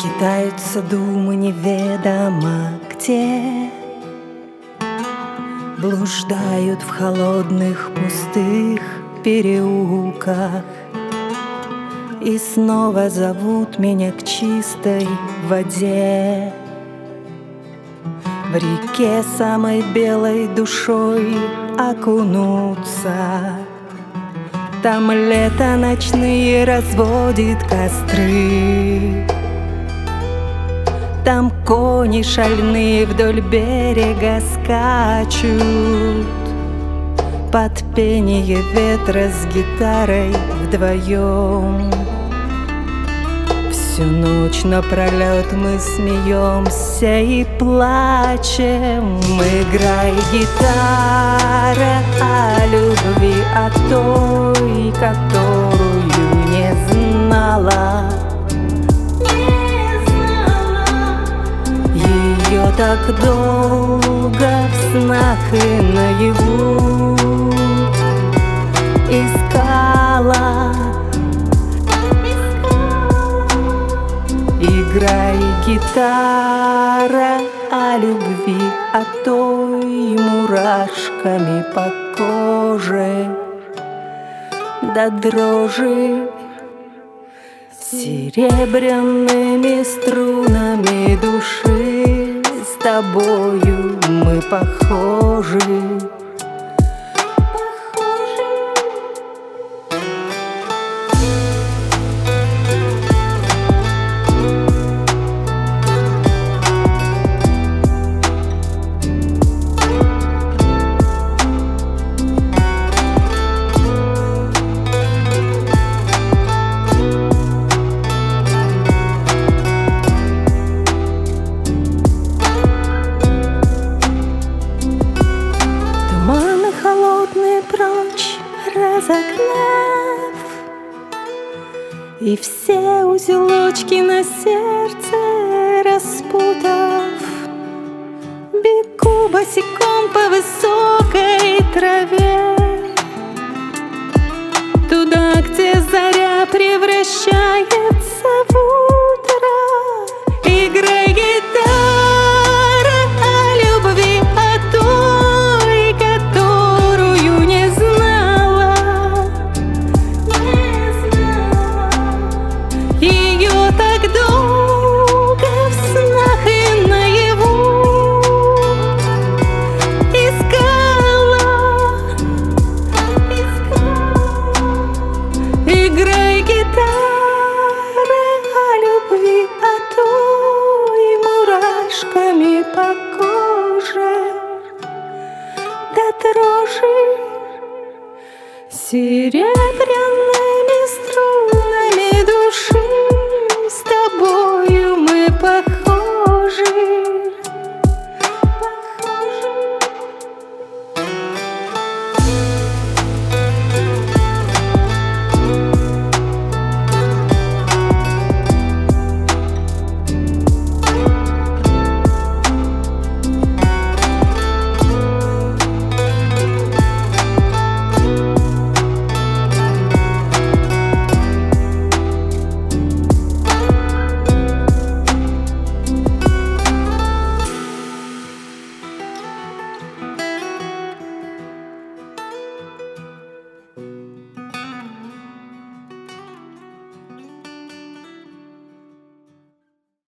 Скитаются думы неведомо где. Блуждают в холодных пустых переулках И снова зовут меня к чистой воде. В реке самой белой душой окунуться. Там лето ночные разводит костры там кони шальные вдоль берега скачут. Под пение ветра с гитарой вдвоем. Всю ночь напролет мы смеемся и плачем. Играй гитара о любви, о той, которую не знала так долго в снах и наяву искала. Играй гитара о любви, о той мурашками по коже до дрожи серебряными струнами души тобою. Мы похожи разогнав. И все узелочки на сердце распутав. Бегу босиком по высокой траве. Туда, где заря превращает Серебряный